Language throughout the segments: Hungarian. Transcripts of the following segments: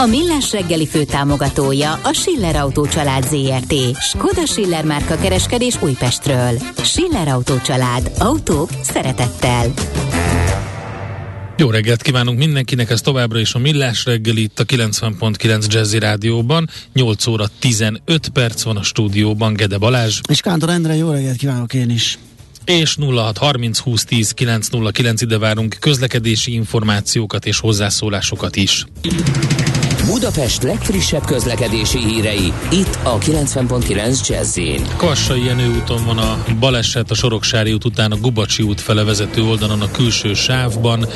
A Millás reggeli főtámogatója a Schiller Autó család ZRT. Skoda Schiller márka kereskedés Újpestről. Schiller Autó család. Autók szeretettel. Jó reggelt kívánunk mindenkinek, ez továbbra is a Millás reggel itt a 90.9 Jazzy Rádióban. 8 óra 15 perc van a stúdióban, Gede Balázs. És Kántor Endre, jó reggelt kívánok én is. És 0630 20 10 909 ide várunk közlekedési információkat és hozzászólásokat is. Budapest legfrissebb közlekedési hírei, itt a 90.9 jazz Kassai Jenő úton van a baleset a Soroksári út után a Gubacsi út fele vezető oldalon a külső sávban,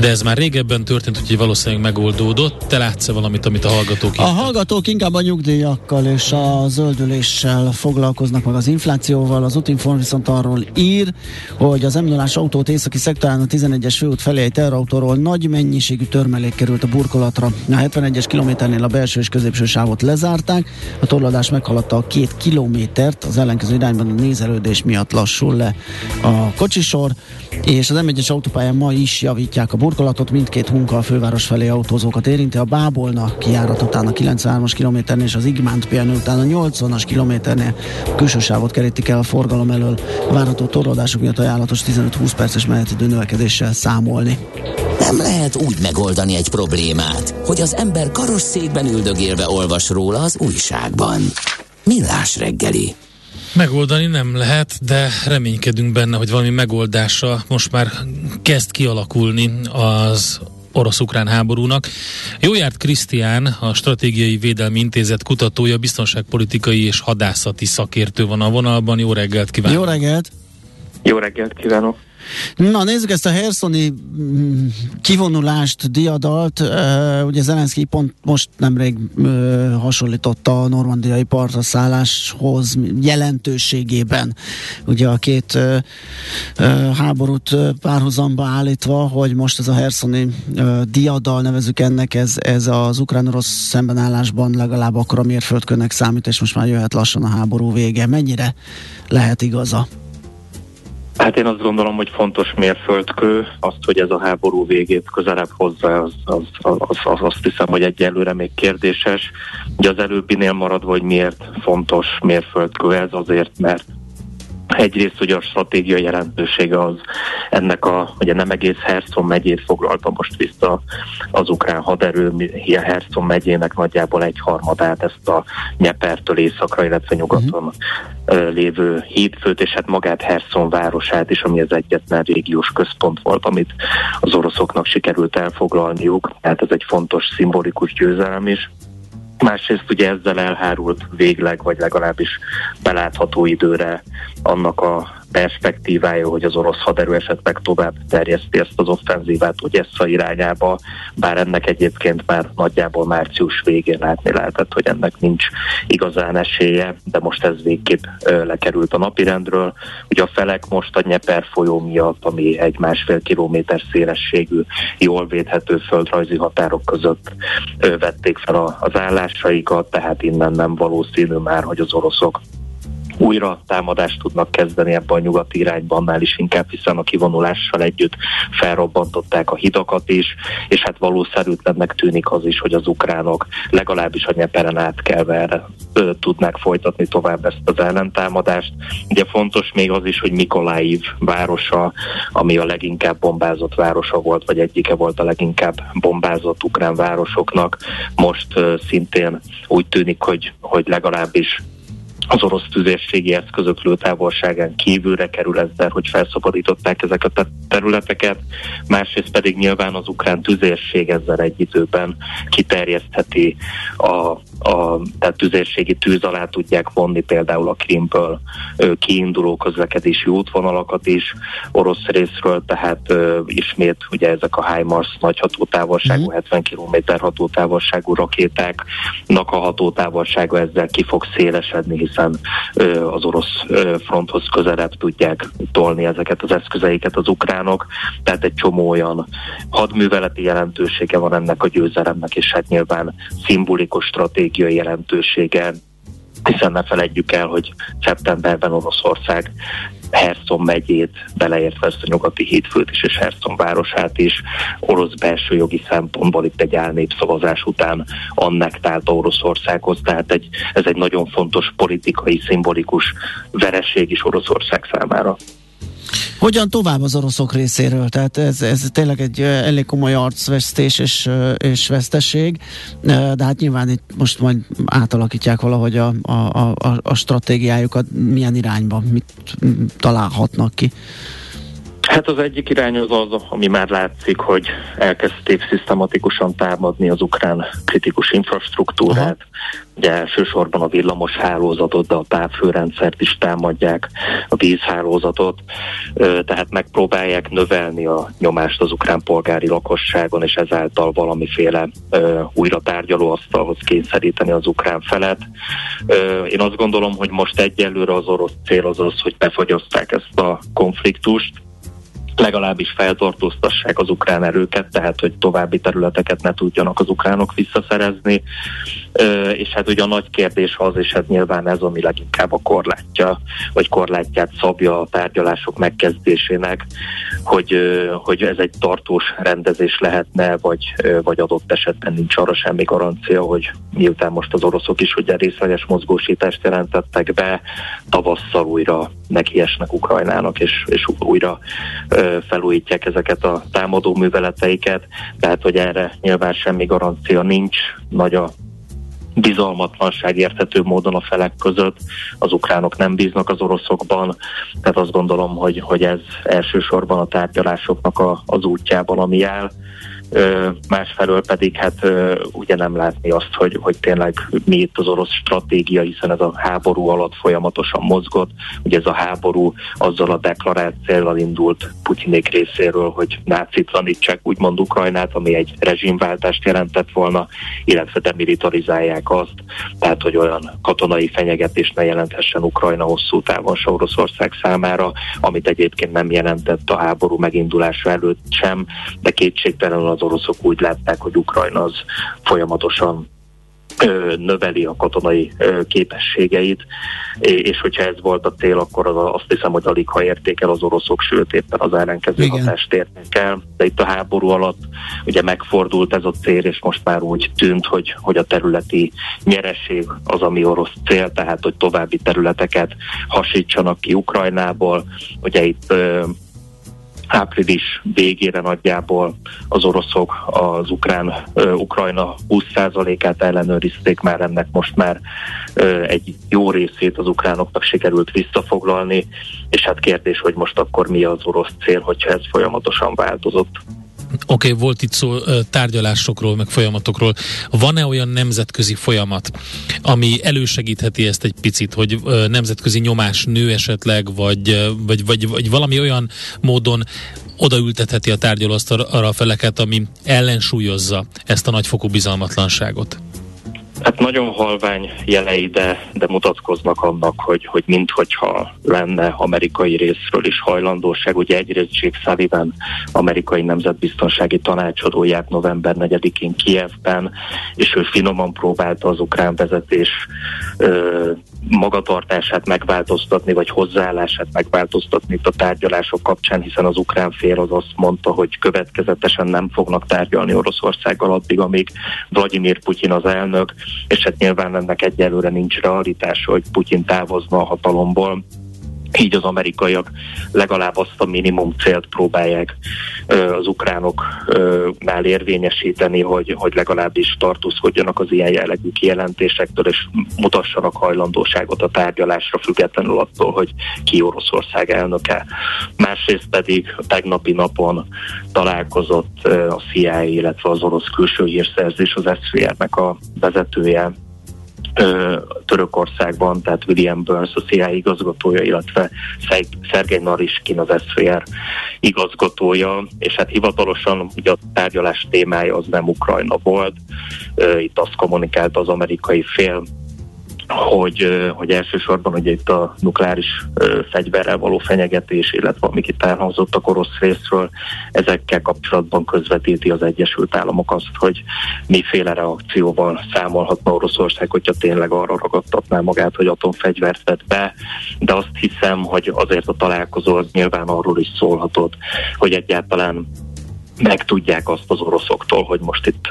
de ez már régebben történt, úgyhogy valószínűleg megoldódott. Te látsz valamit, amit a hallgatók A hallgatók inkább a nyugdíjakkal és a zöldüléssel foglalkoznak meg az inflációval. Az útinform viszont arról ír, hogy az m autót északi szektorán a 11-es főút felé egy terrautóról nagy mennyiségű törmelék került a burkolatra. A 71-es 10 kilométernél a belső és középső sávot lezárták, a torladás meghaladta a két kilométert, az ellenkező irányban a nézelődés miatt lassul le a kocsisor, és az M1-es autópályán ma is javítják a burkolatot, mindkét munka a főváros felé autózókat érinti, a Bábolna kiárat után a 93-as kilométernél és az Igmánt pihenő után a 80-as kilométernél a külső sávot kerítik el a forgalom elől. A várható torlódások miatt ajánlatos 15-20 perces menetidő növekedéssel számolni. Nem lehet úgy megoldani egy problémát, hogy az ember karosszékben üldögélve olvas róla az újságban. Millás reggeli. Megoldani nem lehet, de reménykedünk benne, hogy valami megoldása most már kezd kialakulni az orosz-ukrán háborúnak. Jó járt Krisztián, a Stratégiai Védelmi Intézet kutatója, biztonságpolitikai és hadászati szakértő van a vonalban. Jó reggelt kívánok! Jó reggelt! Jó reggelt kívánok! Na nézzük ezt a Herszoni mm, kivonulást, diadalt. Uh, ugye Zelenszky pont most nemrég uh, hasonlította a normandiai partra szálláshoz jelentőségében. Ugye a két uh, uh, háborút párhuzamba állítva, hogy most ez a Herszoni uh, diadal nevezük ennek, ez, ez az ukrán-orosz szembenállásban legalább akkor a mérföldkönnek számít, és most már jöhet lassan a háború vége. Mennyire lehet igaza? Hát én azt gondolom, hogy fontos mérföldkő, azt, hogy ez a háború végét közelebb hozza, az, az, az, az, azt hiszem, hogy egyelőre még kérdéses. Ugye az előbbinél maradva, hogy miért fontos mérföldkő ez, azért, mert Egyrészt hogy a stratégia jelentősége az ennek a, ugye nem egész Herson megyét foglalta most vissza az ukrán haderő, a Herson megyének nagyjából egy harmadát ezt a Nyepertől északra, illetve nyugaton uh-huh. lévő hídfőt, és hát magát Herson városát is, ami az egyetlen régiós központ volt, amit az oroszoknak sikerült elfoglalniuk, tehát ez egy fontos szimbolikus győzelem is. Másrészt ugye ezzel elhárult végleg, vagy legalábbis belátható időre annak a perspektívája, hogy az orosz haderő esetleg tovább terjeszti ezt az offenzívát Ogyessa irányába, bár ennek egyébként már nagyjából március végén látni lehetett, hogy ennek nincs igazán esélye, de most ez végképp lekerült a napirendről. Ugye a felek most a Nyeper folyó miatt, ami egy másfél kilométer szélességű, jól védhető földrajzi határok között vették fel az állásaikat, tehát innen nem valószínű már, hogy az oroszok újra támadást tudnak kezdeni ebben a nyugati irányban, annál is inkább, hiszen a kivonulással együtt felrobbantották a hidakat is, és hát valószerűtlennek tűnik az is, hogy az ukránok legalábbis a nyeperen átkelve erre ö, tudnák folytatni tovább ezt az ellentámadást. Ugye fontos még az is, hogy Mikoláiv városa, ami a leginkább bombázott városa volt, vagy egyike volt a leginkább bombázott ukrán városoknak, most ö, szintén úgy tűnik, hogy, hogy legalábbis az orosz tüzérségi eszközök lőtávolságán kívülre kerül ezzel, hogy felszabadították ezeket a területeket, másrészt pedig nyilván az ukrán tüzérség ezzel egy időben kiterjesztheti a a tehát tüzérségi tűz alá tudják vonni például a Krimből kiinduló közlekedési útvonalakat is orosz részről, tehát ö, ismét ugye ezek a HIMARS nagy hatótávolságú, mm. 70 km hatótávolságú rakétáknak a hatótávolsága ezzel ki fog szélesedni, hiszen ö, az orosz ö, fronthoz közelebb tudják tolni ezeket az eszközeiket az ukránok, tehát egy csomó olyan hadműveleti jelentősége van ennek a győzelemnek, és hát nyilván szimbolikus stratégiai jelentősége, hiszen ne felejtjük el, hogy szeptemberben Oroszország Herson megyét, beleértve ezt a nyugati hídfőt is, és Herson városát is, orosz belső jogi szempontból itt egy álnépszavazás után annektálta Oroszországhoz, tehát egy, ez egy nagyon fontos politikai, szimbolikus vereség is Oroszország számára. Hogyan tovább az oroszok részéről? Tehát ez, ez tényleg egy elég komoly arcvesztés és, és veszteség, de hát nyilván itt most majd átalakítják valahogy a, a, a, a stratégiájukat, milyen irányba, mit találhatnak ki. Hát az egyik irány az az, ami már látszik, hogy elkezdték szisztematikusan támadni az ukrán kritikus infrastruktúrát. Aha. Ugye elsősorban a villamos hálózatot, de a távfőrendszert is támadják, a vízhálózatot, tehát megpróbálják növelni a nyomást az ukrán polgári lakosságon, és ezáltal valamiféle újra tárgyalóasztalhoz kényszeríteni az ukrán felet. Én azt gondolom, hogy most egyelőre az orosz cél az az, hogy befagyozták ezt a konfliktust, legalábbis feltartóztassák az ukrán erőket, tehát hogy további területeket ne tudjanak az ukránok visszaszerezni. És hát ugye a nagy kérdés az, és hát nyilván ez, ami leginkább a korlátja, vagy korlátját szabja a tárgyalások megkezdésének, hogy, hogy ez egy tartós rendezés lehetne, vagy, vagy adott esetben nincs arra semmi garancia, hogy miután most az oroszok is ugye részleges mozgósítást jelentettek be, tavasszal újra nekiesnek Ukrajnának, és, és újra felújítják ezeket a támadó műveleteiket, tehát hogy erre nyilván semmi garancia nincs, nagy a bizalmatlanság érthető módon a felek között, az ukránok nem bíznak az oroszokban, tehát azt gondolom, hogy, hogy ez elsősorban a tárgyalásoknak a, az útjában, ami áll másfelől pedig hát ugye nem látni azt, hogy, hogy tényleg mi itt az orosz stratégia, hiszen ez a háború alatt folyamatosan mozgott. Ugye ez a háború azzal a deklarációval indult Putyinék részéről, hogy nácitlanítsák úgymond Ukrajnát, ami egy rezsimváltást jelentett volna, illetve demilitarizálják azt, tehát hogy olyan katonai fenyegetést ne jelenthessen Ukrajna hosszú távon se Oroszország számára, amit egyébként nem jelentett a háború megindulása előtt sem, de kétségtelenül az oroszok úgy látták, hogy Ukrajna az folyamatosan növeli a katonai képességeit, és hogyha ez volt a cél, akkor az, azt hiszem, hogy alig ha érték el az oroszok, sőt éppen az ellenkező hatást érték el. De itt a háború alatt ugye megfordult ez a cél, és most már úgy tűnt, hogy, hogy a területi nyereség az, ami orosz cél, tehát hogy további területeket hasítsanak ki Ukrajnából. Ugye itt április végére nagyjából az oroszok az ukrán, Ukrajna 20%-át ellenőrizték már ennek most már egy jó részét az ukránoknak sikerült visszafoglalni, és hát kérdés, hogy most akkor mi az orosz cél, hogyha ez folyamatosan változott. Oké, okay, volt itt szó tárgyalásokról, meg folyamatokról. Van-e olyan nemzetközi folyamat, ami elősegítheti ezt egy picit, hogy nemzetközi nyomás nő esetleg, vagy, vagy, vagy, vagy valami olyan módon odaültetheti a tárgyalóasztalra a feleket, ami ellensúlyozza ezt a nagyfokú bizalmatlanságot? Hát nagyon halvány jelei, de, de mutatkoznak annak, hogy, hogy minthogyha lenne amerikai részről is hajlandóság. Ugye egyrészt Jake Sullivan, amerikai nemzetbiztonsági tanácsadó járt november 4-én Kievben, és ő finoman próbálta az ukrán vezetés ö, magatartását megváltoztatni, vagy hozzáállását megváltoztatni itt a tárgyalások kapcsán, hiszen az ukrán fél az azt mondta, hogy következetesen nem fognak tárgyalni Oroszországgal addig, amíg Vladimir Putyin az elnök, és hát nyilván ennek egyelőre nincs realitása, hogy Putyin távozna a hatalomból így az amerikaiak legalább azt a minimum célt próbálják az ukránoknál érvényesíteni, hogy, hogy legalábbis tartózkodjanak az ilyen jellegű kijelentésektől, és mutassanak hajlandóságot a tárgyalásra, függetlenül attól, hogy ki Oroszország elnöke. Másrészt pedig a tegnapi napon találkozott a CIA, illetve az orosz külső hírszerzés, az SVR-nek a vezetője Törökországban, tehát William Burns a CIA igazgatója, illetve Szergej Nariskin az SZFR igazgatója, és hát hivatalosan ugye a tárgyalás témája az nem Ukrajna volt, itt azt kommunikálta az amerikai fél, hogy, hogy elsősorban ugye itt a nukleáris fegyverrel való fenyegetés, illetve amik itt elhangzottak orosz részről, ezekkel kapcsolatban közvetíti az Egyesült Államok azt, hogy miféle reakcióval számolhatna Oroszország, hogyha tényleg arra ragadtatná magát, hogy atomfegyvert vett be, de azt hiszem, hogy azért a találkozó az nyilván arról is szólhatott, hogy egyáltalán megtudják azt az oroszoktól, hogy most itt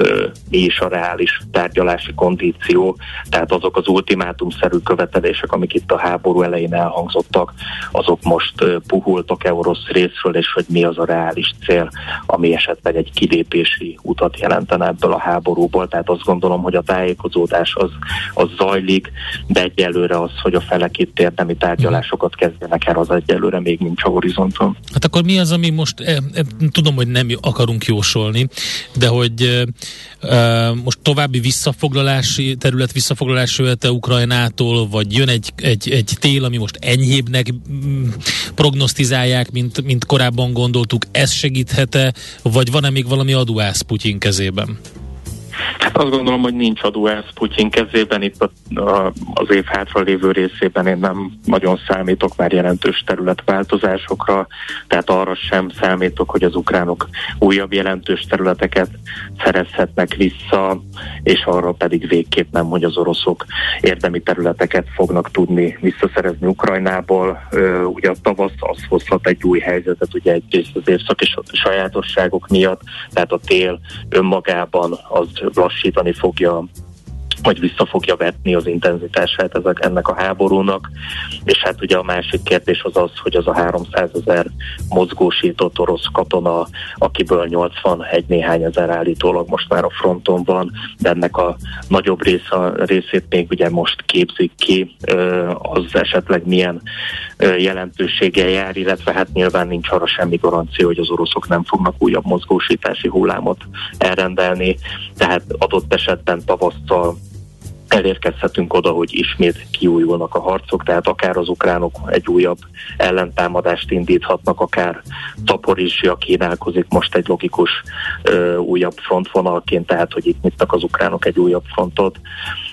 mi is a reális tárgyalási kondíció, tehát azok az ultimátumszerű követelések, amik itt a háború elején elhangzottak, azok most uh, puhultak-e orosz részről, és hogy mi az a reális cél, ami esetleg egy kilépési utat jelentene ebből a háborúból. Tehát azt gondolom, hogy a tájékozódás az, az zajlik, de egyelőre az, hogy a felek itt érdemi tárgyalásokat kezdjenek el, az egyelőre még nincs a horizonton. Hát akkor mi az, ami most, eh, eh, tudom, hogy nem akarunk jósolni, de hogy uh, most további visszafoglalási terület visszafoglalás jöhet Ukrajnától, vagy jön egy, egy, egy tél, ami most enyhébbnek mm, prognosztizálják, mint, mint korábban gondoltuk, ez segíthet-e, vagy van-e még valami aduász Putyin kezében? Hát azt gondolom, hogy nincs adóász Putyin kezében, itt a, a, az év hátra lévő részében én nem nagyon számítok már jelentős területváltozásokra, tehát arra sem számítok, hogy az ukránok újabb jelentős területeket szerezhetnek vissza, és arra pedig végképp nem, hogy az oroszok érdemi területeket fognak tudni visszaszerezni Ukrajnából. Ugye a tavasz az hozhat egy új helyzetet, ugye egyrészt az évszaki sajátosságok miatt, tehát a tél önmagában az lassítani fogja vagy vissza fogja vetni az intenzitását ezek, ennek a háborúnak. És hát ugye a másik kérdés az az, hogy az a 300 ezer mozgósított orosz katona, akiből 81 néhány ezer állítólag most már a fronton van, de ennek a nagyobb része, részét még ugye most képzik ki, az esetleg milyen jelentőséggel jár, illetve hát nyilván nincs arra semmi garancia, hogy az oroszok nem fognak újabb mozgósítási hullámot elrendelni, tehát adott esetben tavasszal elérkezhetünk oda, hogy ismét kiújulnak a harcok, tehát akár az ukránok egy újabb ellentámadást indíthatnak, akár Taporizsia kínálkozik most egy logikus ö, újabb frontvonalként, tehát hogy itt nyitnak az ukránok egy újabb frontot,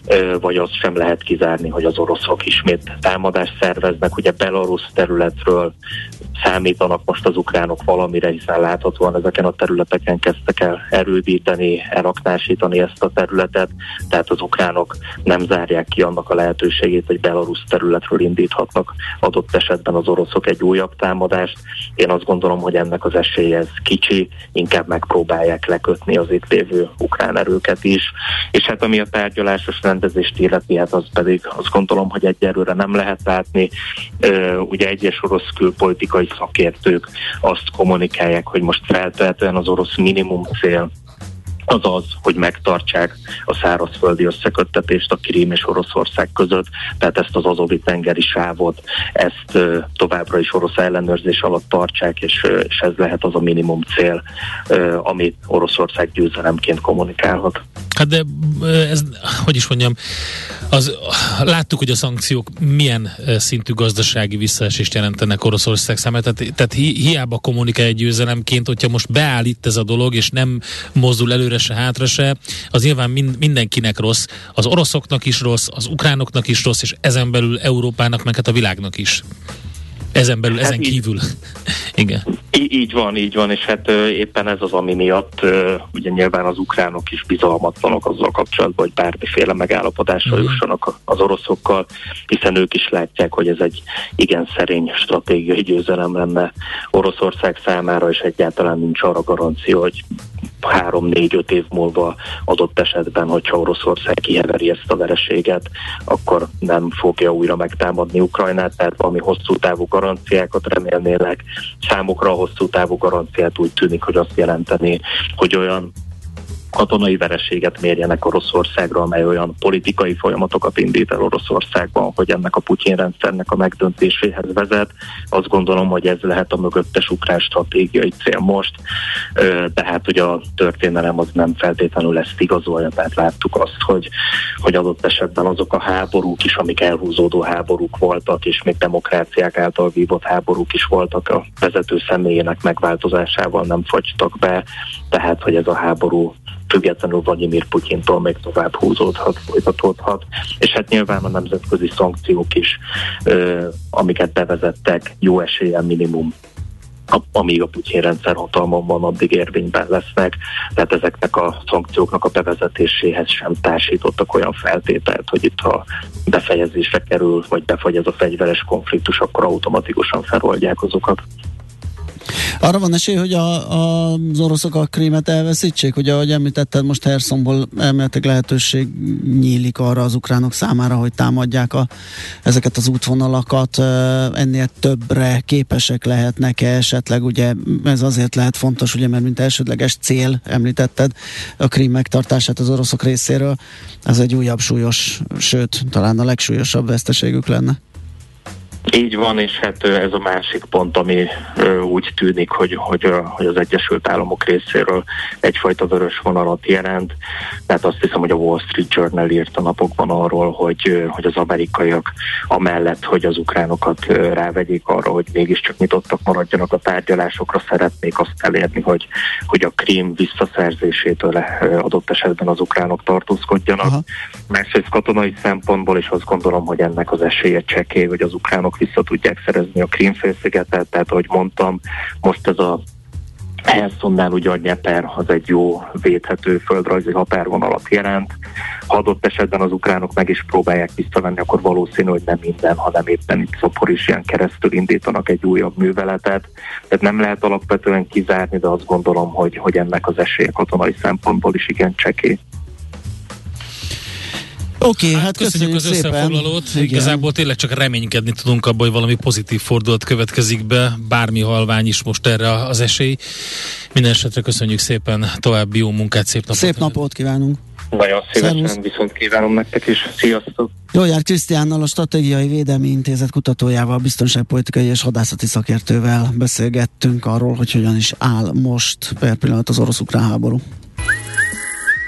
ö, vagy azt sem lehet kizárni, hogy az oroszok ismét támadást szerveznek. Ugye Belarus területről számítanak most az ukránok valamire, hiszen láthatóan ezeken a területeken kezdtek el erődíteni, elaknásítani ezt a területet, tehát az ukránok nem zárják ki annak a lehetőségét, hogy Belarus területről indíthatnak adott esetben az oroszok egy újabb támadást. Én azt gondolom, hogy ennek az esélye ez kicsi, inkább megpróbálják lekötni az itt lévő ukrán erőket is. És hát ami a tárgyalásos rendezést illeti, hát az pedig azt gondolom, hogy egyelőre nem lehet látni. Ugye egyes orosz külpolitikai szakértők azt kommunikálják, hogy most feltehetően az orosz minimum cél az az, hogy megtartsák a szárazföldi összeköttetést a Krím és Oroszország között, tehát ezt az azovi tengeri sávot, ezt továbbra is orosz ellenőrzés alatt tartsák, és, és ez lehet az a minimum cél, amit Oroszország győzelemként kommunikálhat. Hát de ez, hogy is mondjam, az, láttuk, hogy a szankciók milyen szintű gazdasági visszaesést jelentenek Oroszország számára, tehát, tehát hi, hiába kommunikál egy győzelemként, hogyha most beáll itt ez a dolog, és nem mozdul előre se, hátra se, az nyilván mind, mindenkinek rossz, az oroszoknak is rossz, az ukránoknak is rossz, és ezen belül Európának, meg hát a világnak is. Ezen belül, hát ezen így, kívül. Igen. Így, így van, így van, és hát ö, éppen ez az, ami miatt ö, ugye nyilván az ukránok is bizalmatlanok azzal kapcsolatban, hogy bármiféle megállapodásra uh-huh. jussanak az oroszokkal, hiszen ők is látják, hogy ez egy igen szerény stratégiai győzelem lenne Oroszország számára, és egyáltalán nincs arra garancia, hogy három-négy-öt év múlva adott esetben, hogyha Oroszország kiheveri ezt a vereséget, akkor nem fogja újra megtámadni Ukrajnát, tehát valami hosszú távú garanciákat remélnének. Számukra a hosszú távú garanciát úgy tűnik, hogy azt jelenteni, hogy olyan katonai vereséget mérjenek Oroszországra, amely olyan politikai folyamatokat indít el Oroszországban, hogy ennek a Putyin rendszernek a megdöntéséhez vezet. Azt gondolom, hogy ez lehet a mögöttes ukrán stratégiai cél most, tehát hogy a történelem az nem feltétlenül ezt igazolja, tehát láttuk azt, hogy, hogy adott esetben azok a háborúk is, amik elhúzódó háborúk voltak, és még demokráciák által vívott háborúk is voltak, a vezető személyének megváltozásával nem fogytak be, tehát hogy ez a háború függetlenül Vladimir Putyintól még tovább húzódhat, folytatódhat. És hát nyilván a nemzetközi szankciók is, amiket bevezettek, jó esélyen minimum amíg a Putyin rendszer hatalmon van, addig érvényben lesznek. Tehát ezeknek a szankcióknak a bevezetéséhez sem társítottak olyan feltételt, hogy itt ha befejezésre kerül, vagy befagy ez a fegyveres konfliktus, akkor automatikusan feloldják azokat. Arra van esély, hogy a, a, az oroszok a krímet elveszítsék, hogy ahogy említetted, most Herszomból elméletileg lehetőség nyílik arra az ukránok számára, hogy támadják a, ezeket az útvonalakat, ennél többre képesek lehetnek-e esetleg, ugye ez azért lehet fontos, ugye, mert mint elsődleges cél említetted a krím megtartását az oroszok részéről, ez egy újabb súlyos, sőt, talán a legsúlyosabb veszteségük lenne. Így van, és hát ez a másik pont, ami úgy tűnik, hogy, hogy, hogy az Egyesült Államok részéről egyfajta vörös vonalat jelent. Tehát azt hiszem, hogy a Wall Street Journal írt a napokban arról, hogy, hogy az amerikaiak amellett, hogy az ukránokat rávegyék arra, hogy mégiscsak nyitottak maradjanak a tárgyalásokra, szeretnék azt elérni, hogy, hogy a krím visszaszerzésétől adott esetben az ukránok tartózkodjanak. Aha. Másrészt katonai szempontból is azt gondolom, hogy ennek az esélye csekély, hogy az ukránok vissza tudják szerezni a Krímfélszigetet, tehát ahogy mondtam, most ez a Helszonnál ugye a Nyeper az egy jó védhető földrajzi határvonalat jelent. Ha adott esetben az ukránok meg is próbálják visszavenni, akkor valószínű, hogy nem minden, hanem éppen itt ilyen keresztül indítanak egy újabb műveletet. Tehát nem lehet alapvetően kizárni, de azt gondolom, hogy, hogy ennek az esélye katonai szempontból is igen csekély. Oké, okay, hát, hát köszönjük, köszönjük az összefoglalót. Igen. Igazából tényleg csak reménykedni tudunk abban, hogy valami pozitív fordulat következik be, bármi halvány is most erre az esély. Minden esetre köszönjük szépen, további jó munkát, szép napot! Szép napot kívánunk! Nagyon szívesen Szervusz. viszont kívánom nektek is. Sziasztok! Jó jár Krisztiánnal, a Stratégiai Védelmi Intézet kutatójával, biztonságpolitikai és hadászati szakértővel beszélgettünk arról, hogy hogyan is áll most per pillanat az orosz-ukrán háború.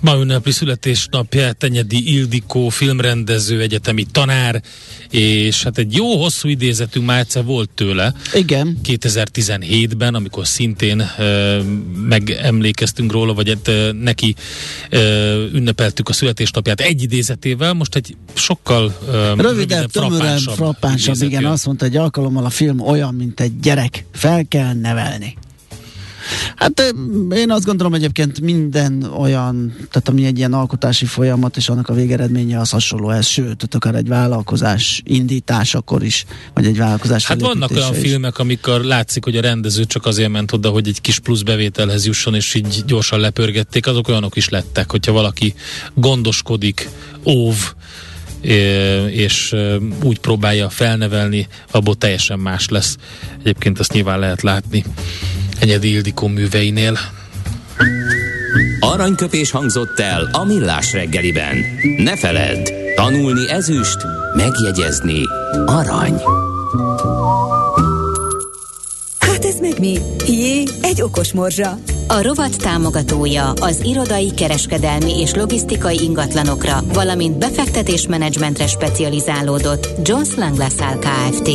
Ma ünnepli születésnapja Tenyedi Ildikó, filmrendező, egyetemi tanár, és hát egy jó hosszú idézetünk már egyszer volt tőle. Igen. 2017-ben, amikor szintén ö, megemlékeztünk róla, vagy hát, ö, neki ö, ünnepeltük a születésnapját egy idézetével, most egy sokkal ö, rövidebb, rövidebb tömörebb, frappánsabb, igen, azt mondta, egy alkalommal a film olyan, mint egy gyerek, fel kell nevelni. Hát én azt gondolom egyébként minden olyan, tehát ami egy ilyen alkotási folyamat, és annak a végeredménye az hasonló ez, sőt, tehát akár egy vállalkozás indításakor is, vagy egy vállalkozás Hát vannak olyan is. filmek, amikor látszik, hogy a rendező csak azért ment oda, hogy egy kis plusz bevételhez jusson, és így gyorsan lepörgették, azok olyanok is lettek, hogyha valaki gondoskodik, óv, és úgy próbálja felnevelni, abból teljesen más lesz. Egyébként ezt nyilván lehet látni Enyedi Ildikó műveinél. Aranyköpés hangzott el a millás reggeliben. Ne feledd, tanulni ezüst, megjegyezni arany. Hát ez meg mi? Jé, egy okos morzsa. A rovat támogatója az irodai, kereskedelmi és logisztikai ingatlanokra, valamint befektetésmenedzsmentre specializálódott Jones Lang LaSalle Kft.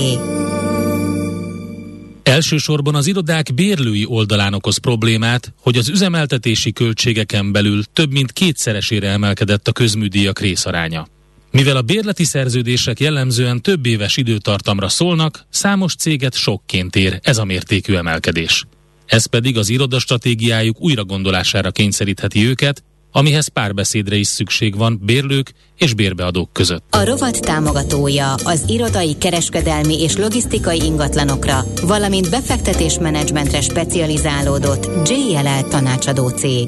Elsősorban az irodák bérlői oldalán okoz problémát, hogy az üzemeltetési költségeken belül több mint kétszeresére emelkedett a közműdíjak részaránya. Mivel a bérleti szerződések jellemzően több éves időtartamra szólnak, számos céget sokként ér ez a mértékű emelkedés. Ez pedig az irodastratégiájuk újragondolására kényszerítheti őket, amihez párbeszédre is szükség van bérlők és bérbeadók között. A rovat támogatója az irodai, kereskedelmi és logisztikai ingatlanokra, valamint befektetésmenedzsmentre specializálódott JLL tanácsadó cég.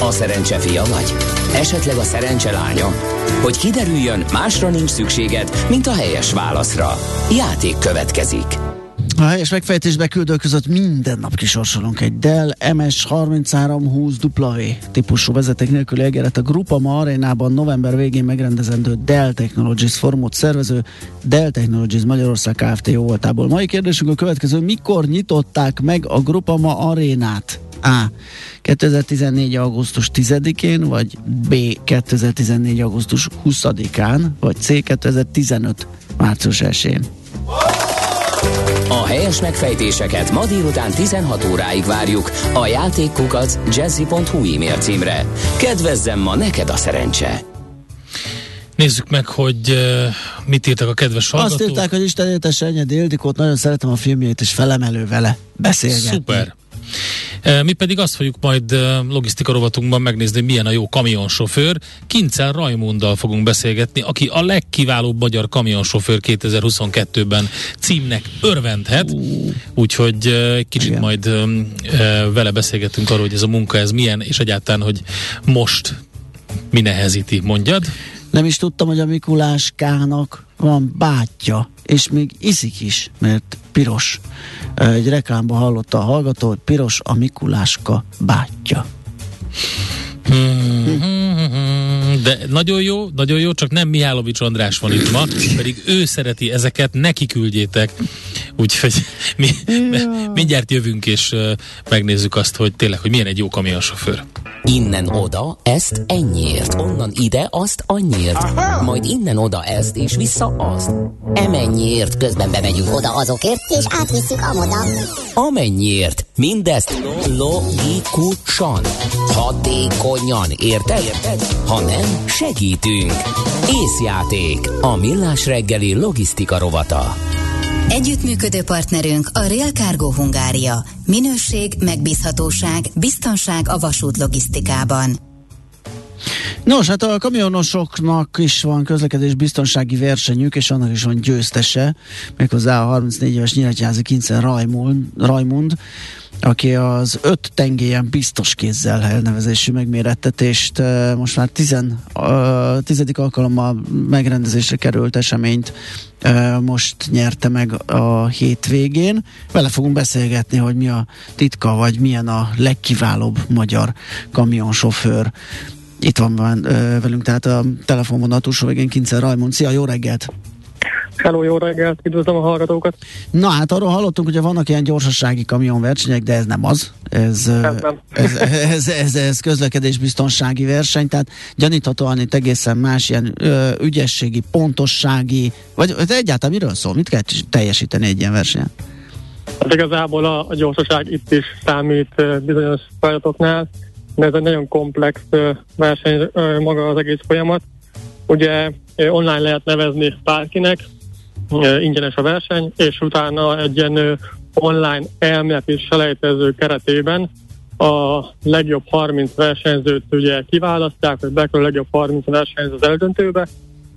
A szerencse fia vagy? Esetleg a szerencse lánya? Hogy kiderüljön, másra nincs szükséged, mint a helyes válaszra. Játék következik. A helyes megfejtésbe küldő között minden nap kisorsolunk egy Dell MS3320W típusú vezeték nélküli egeret a Grupama arénában november végén megrendezendő Dell Technologies formót szervező Dell Technologies Magyarország Kft. jó voltából. Mai kérdésünk a következő, mikor nyitották meg a Grupama arénát? A. 2014. augusztus 10-én, vagy B. 2014. augusztus 20-án, vagy C. 2015. március 1-én. A helyes megfejtéseket ma délután 16 óráig várjuk a játékkukac jazzy.hu e-mail címre. Kedvezzem ma neked a szerencse! Nézzük meg, hogy uh, mit írtak a kedves hallgatók. Azt írták, hogy Isten éltesse Enyedi Ildikót, nagyon szeretem a filmjét, és felemelő vele beszélgetni. Szuper. Mi pedig azt fogjuk majd logisztika rovatunkban megnézni, milyen a jó kamionsofőr. Kincel Rajmunddal fogunk beszélgetni, aki a legkiválóbb magyar kamionsofőr 2022-ben címnek örvendhet. Úgyhogy egy kicsit Igen. majd vele beszélgetünk arról, hogy ez a munka ez milyen, és egyáltalán, hogy most mi nehezíti, mondjad? Nem is tudtam, hogy a Mikuláskának van bátyja, és még iszik is, mert piros. Egy reklámban hallotta a hallgató, hogy piros a Mikuláska bátyja. De nagyon jó, nagyon jó, csak nem Mihálovics András van itt ma, pedig ő szereti ezeket, neki küldjétek. Úgyhogy mi mindjárt jövünk, és megnézzük azt, hogy tényleg, hogy milyen egy jó kamionsofőr. Innen oda, ezt ennyiért, onnan ide, azt annyiért, Aha. majd innen oda ezt, és vissza azt. Emennyiért közben bemegyünk oda azokért, és átvisszük amoda. Amennyiért, mindezt logikusan, hatékonyan, érted? érted? Ha nem, segítünk. Észjáték, a millás reggeli logisztika rovata. Együttműködő partnerünk a Real Cargo Hungária. Minőség, megbízhatóság, biztonság a vasút logisztikában. Nos, hát a kamionosoknak is van közlekedés biztonsági versenyük, és annak is van győztese, méghozzá a 34 éves Nyíregyházi Kincen Rajmund, Rajmund aki az öt tengélyen biztos kézzel elnevezésű megmérettetést most már tizen, tizedik alkalommal megrendezésre került eseményt most nyerte meg a hétvégén. Vele fogunk beszélgetni, hogy mi a titka, vagy milyen a legkiválóbb magyar kamionsofőr. Itt van velünk tehát a telefonvonal túlsó végén Kincer Rajmond. Szia, jó reggelt! Hello, jó reggelt, üdvözlöm a hallgatókat. Na hát arról hallottunk, hogy vannak ilyen gyorsasági kamionversenyek, de ez nem az. Ez, ez, nem. ez, ez, ez, ez közlekedésbiztonsági verseny, tehát gyaníthatóan itt egészen más ilyen ö, ügyességi, pontossági, vagy egyáltalán miről szól? Mit kell teljesíteni egy ilyen versenyen? Hát igazából a, a gyorsaság itt is számít bizonyos feladatoknál, de ez egy nagyon komplex verseny maga az egész folyamat. Ugye online lehet nevezni bárkinek, ingyenes a verseny, és utána egy ilyen online elmélet és selejtező keretében a legjobb 30 versenyzőt ugye kiválasztják, hogy bekerül a legjobb 30 versenyző az eldöntőbe.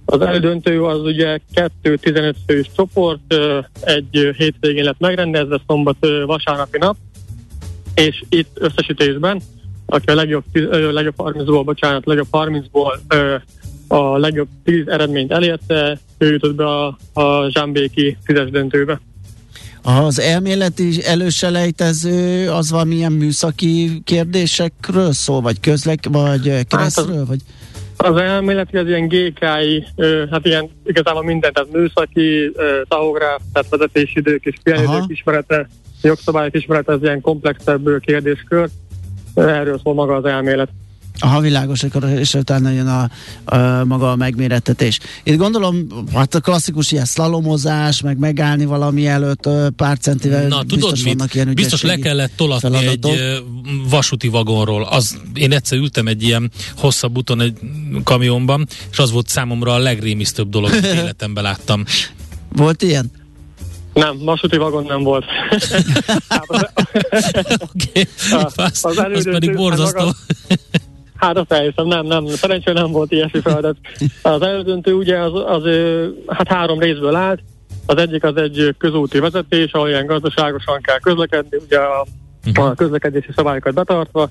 Az eldöntő az ugye 2-15 fős csoport, egy hétvégén lett megrendezve, szombat, vasárnapi nap, és itt összesítésben, aki a legjobb, legjobb 30-ból, bocsánat, legjobb 30-ból a legjobb 10 eredményt elérte, ő jutott be a, a Zsámbéki tízes döntőbe. Az elméleti előselejtező az valamilyen műszaki kérdésekről szól, vagy közlek, vagy keresztről, hát az, vagy... Az elméleti az ilyen GKI, hát ilyen igazából minden, tehát műszaki, tahográf, tehát vezetésidők és pihenőidők ismerete, jogszabályok ismerete, ez ilyen komplexebb kérdéskör. Erről szól maga az elmélet. Aha, világos, akkor és utána jön a, a, maga a megmérettetés. Itt gondolom, hát a klasszikus ilyen szlalomozás, meg megállni valami előtt pár centivel, Na, tudod biztos mit? vannak ilyen Biztos le kellett tolatni feladatok. egy vasúti vagonról. Az, én egyszer ültem egy ilyen hosszabb úton egy kamionban, és az volt számomra a legrémisztőbb dolog, amit életemben láttam. Volt ilyen? Nem, vasúti vagon nem volt. Oké, okay. az, az, az pedig borzasztó. Hát azt elhiszem, nem, nem, szerencsére nem volt ilyesmi feladat. Az elődöntő ugye az, az, hát három részből állt. Az egyik az egy közúti vezetés, ahol ilyen gazdaságosan kell közlekedni, ugye a, uh-huh. a közlekedési szabályokat betartva.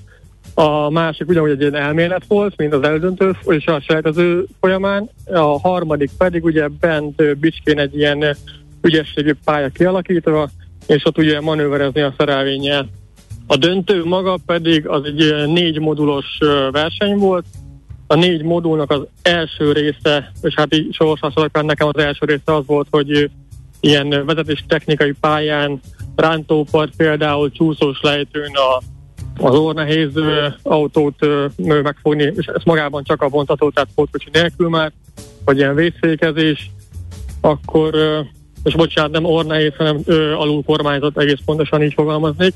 a másik ugyanúgy egy ilyen elmélet volt, mint az eldöntő és a sejtező folyamán, a harmadik pedig ugye bent Bicskén egy ilyen ügyességű pálya kialakítva, és ott ugye manőverezni a szerelvényel. A döntő maga pedig az egy négy modulos verseny volt, a négy modulnak az első része, és hát így sorosás alapján nekem az első része az volt, hogy ilyen vezetés technikai pályán, rántópart például csúszós lejtőn a, az ornehéz autót megfogni, és ez magában csak a vontató, tehát pótkocsi nélkül már, vagy ilyen vészfékezés, akkor, és bocsánat, nem ornehéz, hanem alul kormányzat, egész pontosan így fogalmaznék.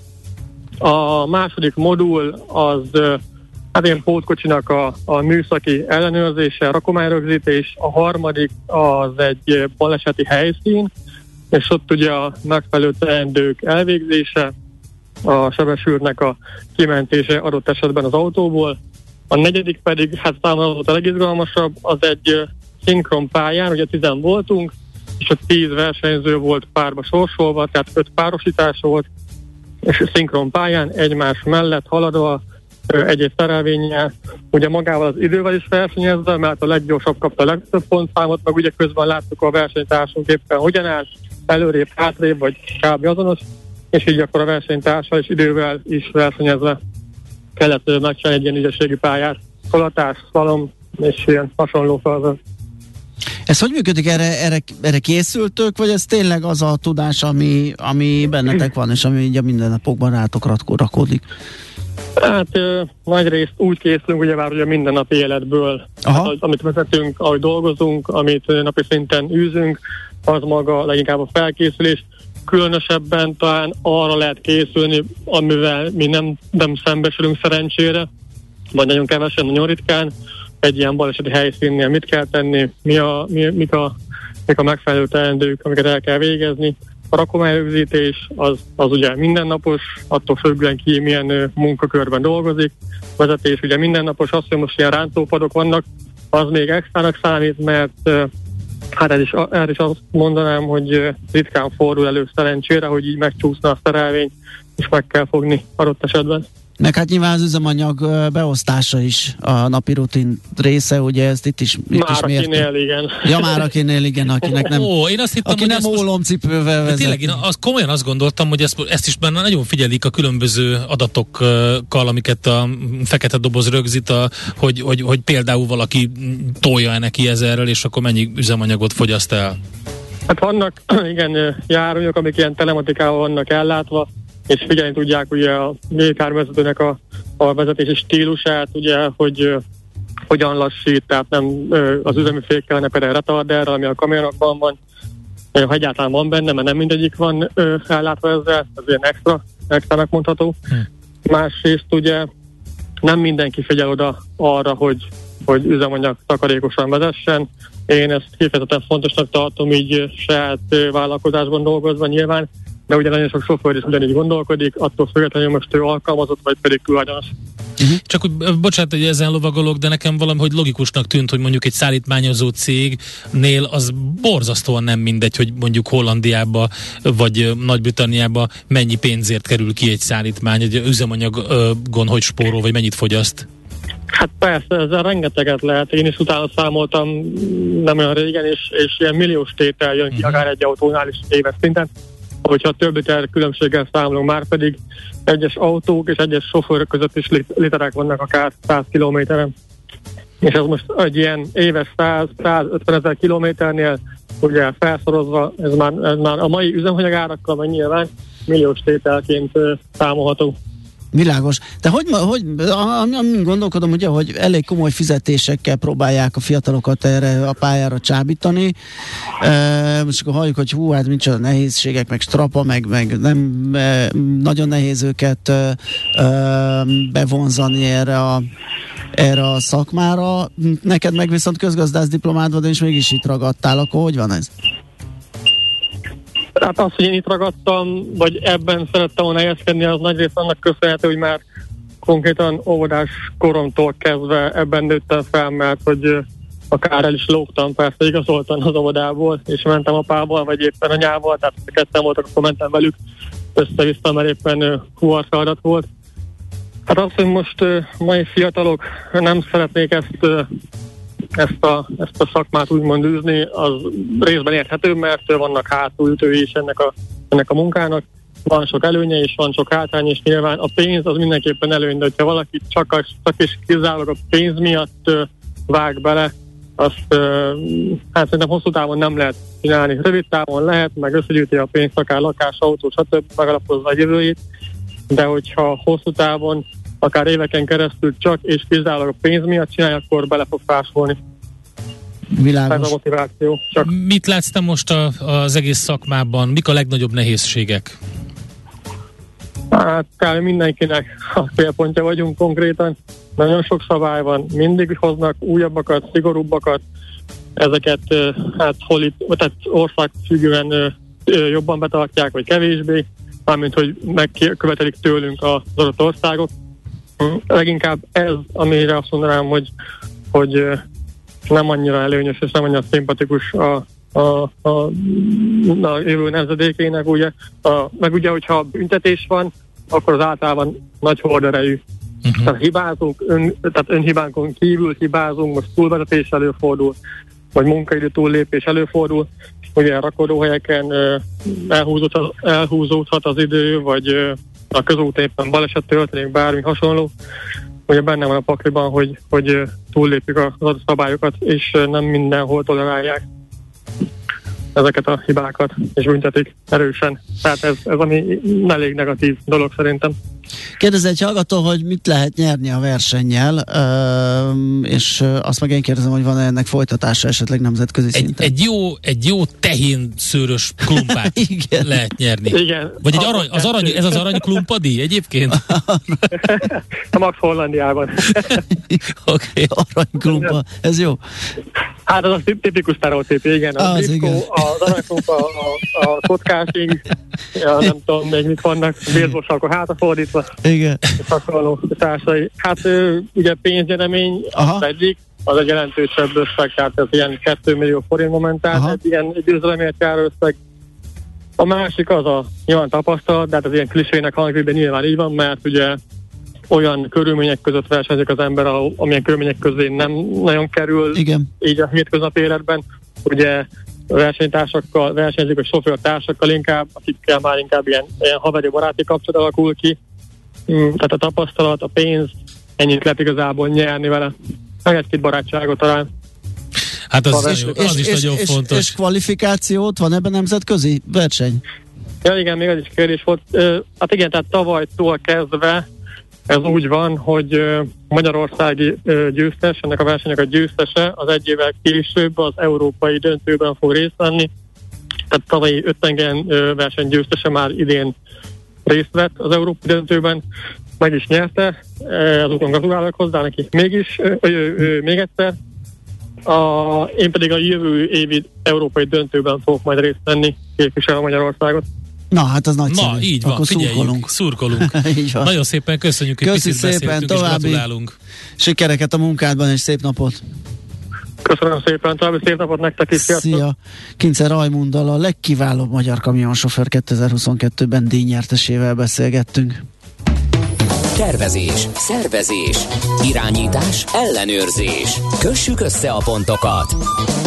A második modul az Hát ilyen pótkocsinak a, a műszaki ellenőrzése, rakományrögzítés, a harmadik az egy baleseti helyszín, és ott ugye a megfelelő teendők elvégzése, a sebesültnek a kimentése adott esetben az autóból. A negyedik pedig, hát számomra volt a legizgalmasabb, az egy szinkron pályán, ugye tizen voltunk, és a tíz versenyző volt párba sorsolva, tehát öt párosítás volt, és szinkron pályán egymás mellett haladva egy-egy ugye magával az idővel is versenyezve, mert a leggyorsabb kapta a legtöbb pontszámot, meg ugye közben láttuk a versenytársunk éppen hogyan áll, előrébb, hátrébb, vagy kb. azonos, és így akkor a versenytársal és idővel is versenyezve kellett megcsinálni egy ilyen ügyességi pályát, szalatás, szalom és ilyen hasonló feladat. Ez hogy működik? Erre, erre, erre készültök, vagy ez tényleg az a tudás, ami, ami bennetek van, és ami így a mindennapokban rátok rakódik? Hát ö, nagy részt úgy készülünk, ugye már ugye minden napi életből, hát, amit vezetünk, ahogy dolgozunk, amit napi szinten űzünk, az maga leginkább a felkészülés. Különösebben talán arra lehet készülni, amivel mi nem, nem szembesülünk szerencsére, vagy nagyon kevesen, nagyon ritkán. Egy ilyen baleseti helyszínnél mit kell tenni, mi a, mi, mik, a, mik a megfelelő teendők, amiket el kell végezni a rakományrögzítés az, az ugye mindennapos, attól függően ki milyen munkakörben dolgozik. Vezetés ugye mindennapos, azt, hogy most ilyen rántópadok vannak, az még extrának számít, mert hát ez is, erre is azt mondanám, hogy ritkán fordul elő szerencsére, hogy így megcsúszna a szerelvény, és meg kell fogni adott esetben. Meg hát nyilván az üzemanyag beosztása is a napi rutin része, ugye ezt itt is itt Már is akinél, igen. Ja, már akinél, igen, akinek nem, Ó, én azt hittem, aki nem ólomcipővel vezet. Tényleg, én az, komolyan azt gondoltam, hogy ezt, ezt is benne nagyon figyelik a különböző adatokkal, amiket a fekete doboz rögzít, a, hogy, hogy, hogy például valaki tolja-e neki ezerrel, és akkor mennyi üzemanyagot fogyaszt el. Hát vannak, igen, járműek, amik ilyen telematikával vannak ellátva, és figyelni tudják ugye a légkárvezetőnek a, a vezetési stílusát, ugye, hogy hogyan lassít, tehát nem az üzemi fék kellene például retarder, ami a kamionokban van, ha egyáltalán van benne, mert nem mindegyik van ö, ellátva ezzel, ez ilyen extra, extra megmondható. Hm. Másrészt ugye nem mindenki figyel oda arra, hogy, hogy üzemanyag takarékosan vezessen. Én ezt kifejezetten fontosnak tartom így saját vállalkozásban dolgozva nyilván, de ugye nagyon sok sofőr is ugyanígy gondolkodik, attól függetlenül most ő alkalmazott, vagy pedig tulajdonos. Uh-huh. Csak hogy, bocsánat, hogy ezen lovagolok, de nekem valahogy logikusnak tűnt, hogy mondjuk egy szállítmányozott cégnél az borzasztóan nem mindegy, hogy mondjuk Hollandiába vagy Nagy-Britanniába mennyi pénzért kerül ki egy szállítmány, egy üzemanyagon hogy spórol, vagy mennyit fogyaszt. Hát persze, ezzel rengeteget lehet. Én is utána számoltam nem olyan régen, és, és ilyen milliós tétel jön ki, uh-huh. akár egy autónál is éves szinten hogyha több liter különbséggel számolunk, már pedig egyes autók és egyes sofőrök között is literek vannak akár 100 kilométeren. És ez most egy ilyen éves 100-150 ezer kilométernél ugye felszorozva, ez már, ez már a mai üzemanyagárakkal meg nyilván milliós tételként számolható. Világos. De hogy, hogy amin gondolkodom, ugye, hogy elég komoly fizetésekkel próbálják a fiatalokat erre a pályára csábítani. E, most akkor halljuk, hogy hú, hát micsoda nehézségek, meg strapa, meg, meg nem e, nagyon nehéz őket e, bevonzani erre a erre a szakmára. Neked meg viszont közgazdász diplomád van, és mégis itt ragadtál, akkor hogy van ez? Hát az, hogy én itt ragadtam, vagy ebben szerettem volna helyezkedni, az nagyrészt annak köszönhető, hogy már konkrétan óvodás koromtól kezdve ebben nőttem fel, mert hogy akár el is lógtam, persze igazoltan az óvodából, és mentem apával, vagy éppen anyával, tehát ketten voltak, akkor mentem velük össze-vissza, mert éppen huar feladat volt. Hát azt, hogy most mai fiatalok nem szeretnék ezt, ezt, a, ezt a szakmát úgymond űzni, az részben érthető, mert vannak hátulütői is ennek a, ennek a munkának. Van sok előnye és van sok hátrány, és nyilván a pénz az mindenképpen előny, de ha valaki csak, a, csak és kizárólag a pénz miatt vág bele, azt hát szerintem hosszú távon nem lehet csinálni. Rövid távon lehet, meg összegyűjti a pénzt, akár lakás, autó, stb. megalapozza a jövőjét, de hogyha hosszú távon, akár éveken keresztül csak és kizárólag a pénz miatt csinálja, akkor bele fog fásulni. Világos. Ez a motiváció. Csak Mit látsz te most a, az egész szakmában? Mik a legnagyobb nehézségek? hát kb. mindenkinek a célpontja vagyunk konkrétan. Nagyon sok szabály van, mindig hoznak újabbakat, szigorúbbakat, ezeket hát hol itt, tehát országfüggően jobban betartják, vagy kevésbé, mármint hogy megkövetelik tőlünk az adott országok. Leginkább ez, amire azt mondanám, hogy, hogy nem annyira előnyös és nem annyira szimpatikus a, a, a, a jövő nemzedékének, ugye. A, meg ugye, hogyha büntetés van, akkor az általában nagy horderejű. Uh-huh. Tehát hibázunk, ön, tehát önhibánkon kívül hibázunk, most túlvezetés előfordul, vagy munkaidő túllépés előfordul, ugye rakodóhelyeken elhúzódhat, elhúzódhat az idő, vagy a közút éppen baleset történik, bármi hasonló. Ugye benne van a pakliban, hogy, hogy túllépjük az adott szabályokat, és nem mindenhol tolerálják ezeket a hibákat, és büntetik erősen. Tehát ez, ez ami elég negatív dolog szerintem. Kérdez egy hallgató, hogy mit lehet nyerni a versennyel, és azt meg én kérdezem, hogy van-e ennek folytatása esetleg nemzetközi Egy, szinten. egy jó, egy jó tehén szőrös klumpát Igen. lehet nyerni. Igen. Vagy egy A- arany, az arany, ez az arany klumpadi egyébként? A Max Hollandiában. Oké. Okay. Aranyklumpa, ez jó. Hát az a tip- tipikus sztereotíp, igen. Az A igen. Briscoe, az aranykumpa, a, a kockásing, ja, nem tudom még mit vannak, baseball hátra fordítva, Igen. és hasonló társai. Hát ugye pénzgyeremény Aha. az egyik, az egy jelentősebb összeg, tehát ez ilyen 2 millió forint momentán, Aha. egy ilyen győzelemért jár összeg. A másik az a nyilván tapasztalat, de hát ez ilyen klisének hangzik, de nyilván így van, mert ugye olyan körülmények között versenyzik az ember, amilyen körülmények közé nem nagyon kerül Igen. így a hétköznapi életben. Ugye versenytársakkal versenyzik, vagy sofőrtársakkal inkább, akikkel már inkább ilyen, ilyen haveri baráti kapcsolat alakul ki. Mm, Tehát a tapasztalat, a pénz, ennyit lehet igazából nyerni vele. Meg egy-két barátságot talán. Hát az, És- nagyon, az is nagyon és, fontos. És kvalifikációt van ebben nemzetközi verseny? Ja igen, még az is kérdés volt. Hát igen, tehát tavalytól kezdve ez úgy van, hogy Magyarországi győztes, ennek a versenynek a győztese az egy évvel később az európai döntőben fog részt venni. Tehát tavalyi öttengen verseny győztese már idén részt vett az európai döntőben, meg is nyerte, Ö, azután gratulálok hozzá neki mégis, ö, ö, ö, még egyszer. A, én pedig a jövő évi európai döntőben fogok majd részt venni, képviselve Magyarországot. Na, hát az nagyszerű. Na, így van, Akkor figyeljünk, szurkolunk. szurkolunk. így van. Nagyon szépen köszönjük, hogy Köszi picit szépen, beszéltünk, és további- gratulálunk. Sikereket a munkádban, és szép napot. Köszönöm szépen, további szép napot nektek is, sziasztok! Szia! Kince Rajmunddal a legkiválóbb magyar kamionsofőr 2022-ben díjnyertesével beszélgettünk. Tervezés, szervezés, irányítás, ellenőrzés. Kössük össze a pontokat.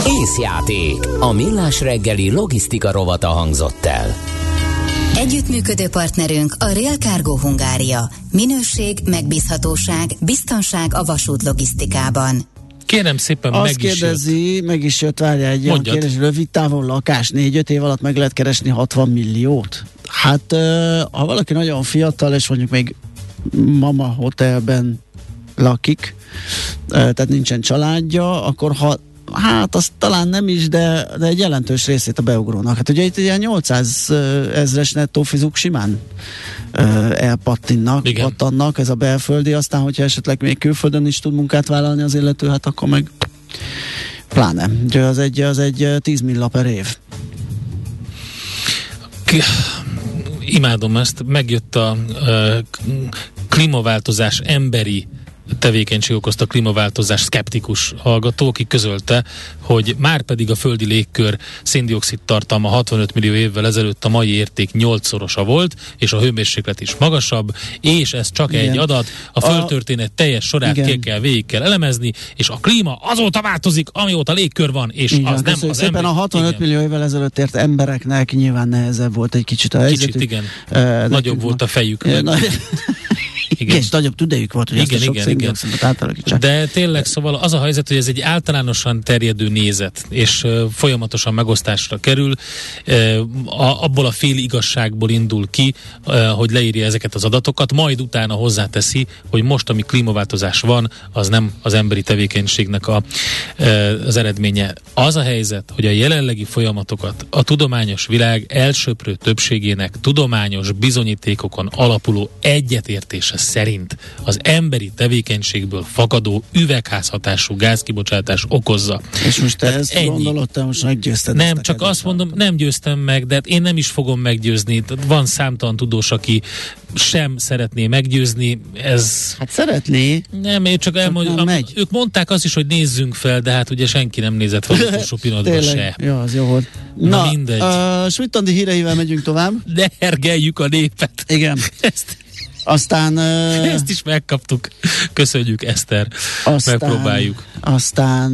Észjáték. A millás reggeli logisztika rovata hangzott el. Együttműködő partnerünk a Real Cargo Hungária. Minőség, megbízhatóság, biztonság a vasút logisztikában. Kérem szépen, Azt meg is jött. kérdezi, meg is jött, várja egy olyan Mondjad. kérdés, rövid távon lakás, 4-5 év alatt meg lehet keresni 60 milliót? Hát, ha valaki nagyon fiatal, és mondjuk még mama hotelben lakik, tehát nincsen családja, akkor ha Hát az talán nem is, de, de egy jelentős részét a beugrónak. Hát ugye itt ilyen 800 ezres nettó fizuk simán elpattinnak, Igen. pattannak, ez a belföldi, aztán hogyha esetleg még külföldön is tud munkát vállalni az illető, hát akkor meg pláne. Ugye az egy, az egy ö, 10 milla per év. K- imádom ezt, megjött a uh, klímaváltozás emberi tevékenység okozta klímaváltozás szkeptikus hallgató, aki közölte, hogy már pedig a földi légkör széndiokszid tartalma 65 millió évvel ezelőtt a mai érték 8-szorosa volt, és a hőmérséklet is magasabb, és ez csak igen. egy adat, a földtörténet teljes sorát igen. ki kell, végig kell elemezni, és a klíma azóta változik, amióta légkör van, és igen, az nem az szépen ember... a 65 igen. millió évvel ezelőtt ért embereknek nyilván nehezebb volt egy kicsit a helyzetük. Kicsit, igen. Uh, Nagyobb volt a fejük. Uh, igen. és nagyobb tüdejük volt, hogy igen, ezt a igen, igen. átalakítsák. De tényleg, szóval az a helyzet, hogy ez egy általánosan terjedő nézet, és uh, folyamatosan megosztásra kerül, uh, a, abból a fél igazságból indul ki, uh, hogy leírja ezeket az adatokat, majd utána hozzáteszi, hogy most, ami klímaváltozás van, az nem az emberi tevékenységnek a, az eredménye. Az a helyzet, hogy a jelenlegi folyamatokat a tudományos világ elsőprő többségének tudományos bizonyítékokon alapuló egyetértése szerint az emberi tevékenységből fakadó üvegházhatású gázkibocsátás okozza. És most te Tehát ezt ennyi. gondolod, te most meggyőzted? Nem, csak azt mondom, nem győztem meg, de hát én nem is fogom meggyőzni. Van számtalan tudós, aki sem szeretné meggyőzni. Ez... Hát szeretné. Nem, én csak, csak elmondom. Megy. Ők mondták azt is, hogy nézzünk fel, de hát ugye senki nem nézett fel utolsó pillanatban se. Jó, az jó volt. Na, Na mindegy. Uh, híreivel megyünk tovább. De hergeljük a népet. Igen. Ezt aztán... Ezt is megkaptuk. Köszönjük, Eszter. Aztán, Megpróbáljuk. Aztán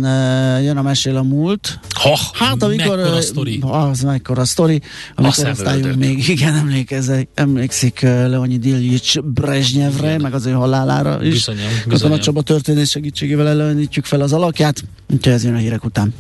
jön a mesél a múlt. Ha, hát amikor... Mekkora sztori. Az mekkora sztori. Amikor aztán még, igen, emlékezek, emlékszik Leonid Ilyich Brezsnyevre, meg az ő halálára is. Bizonyom, bizonyom. A Csaba történés segítségével elevenítjük fel az alakját. Úgyhogy ez jön a hírek után.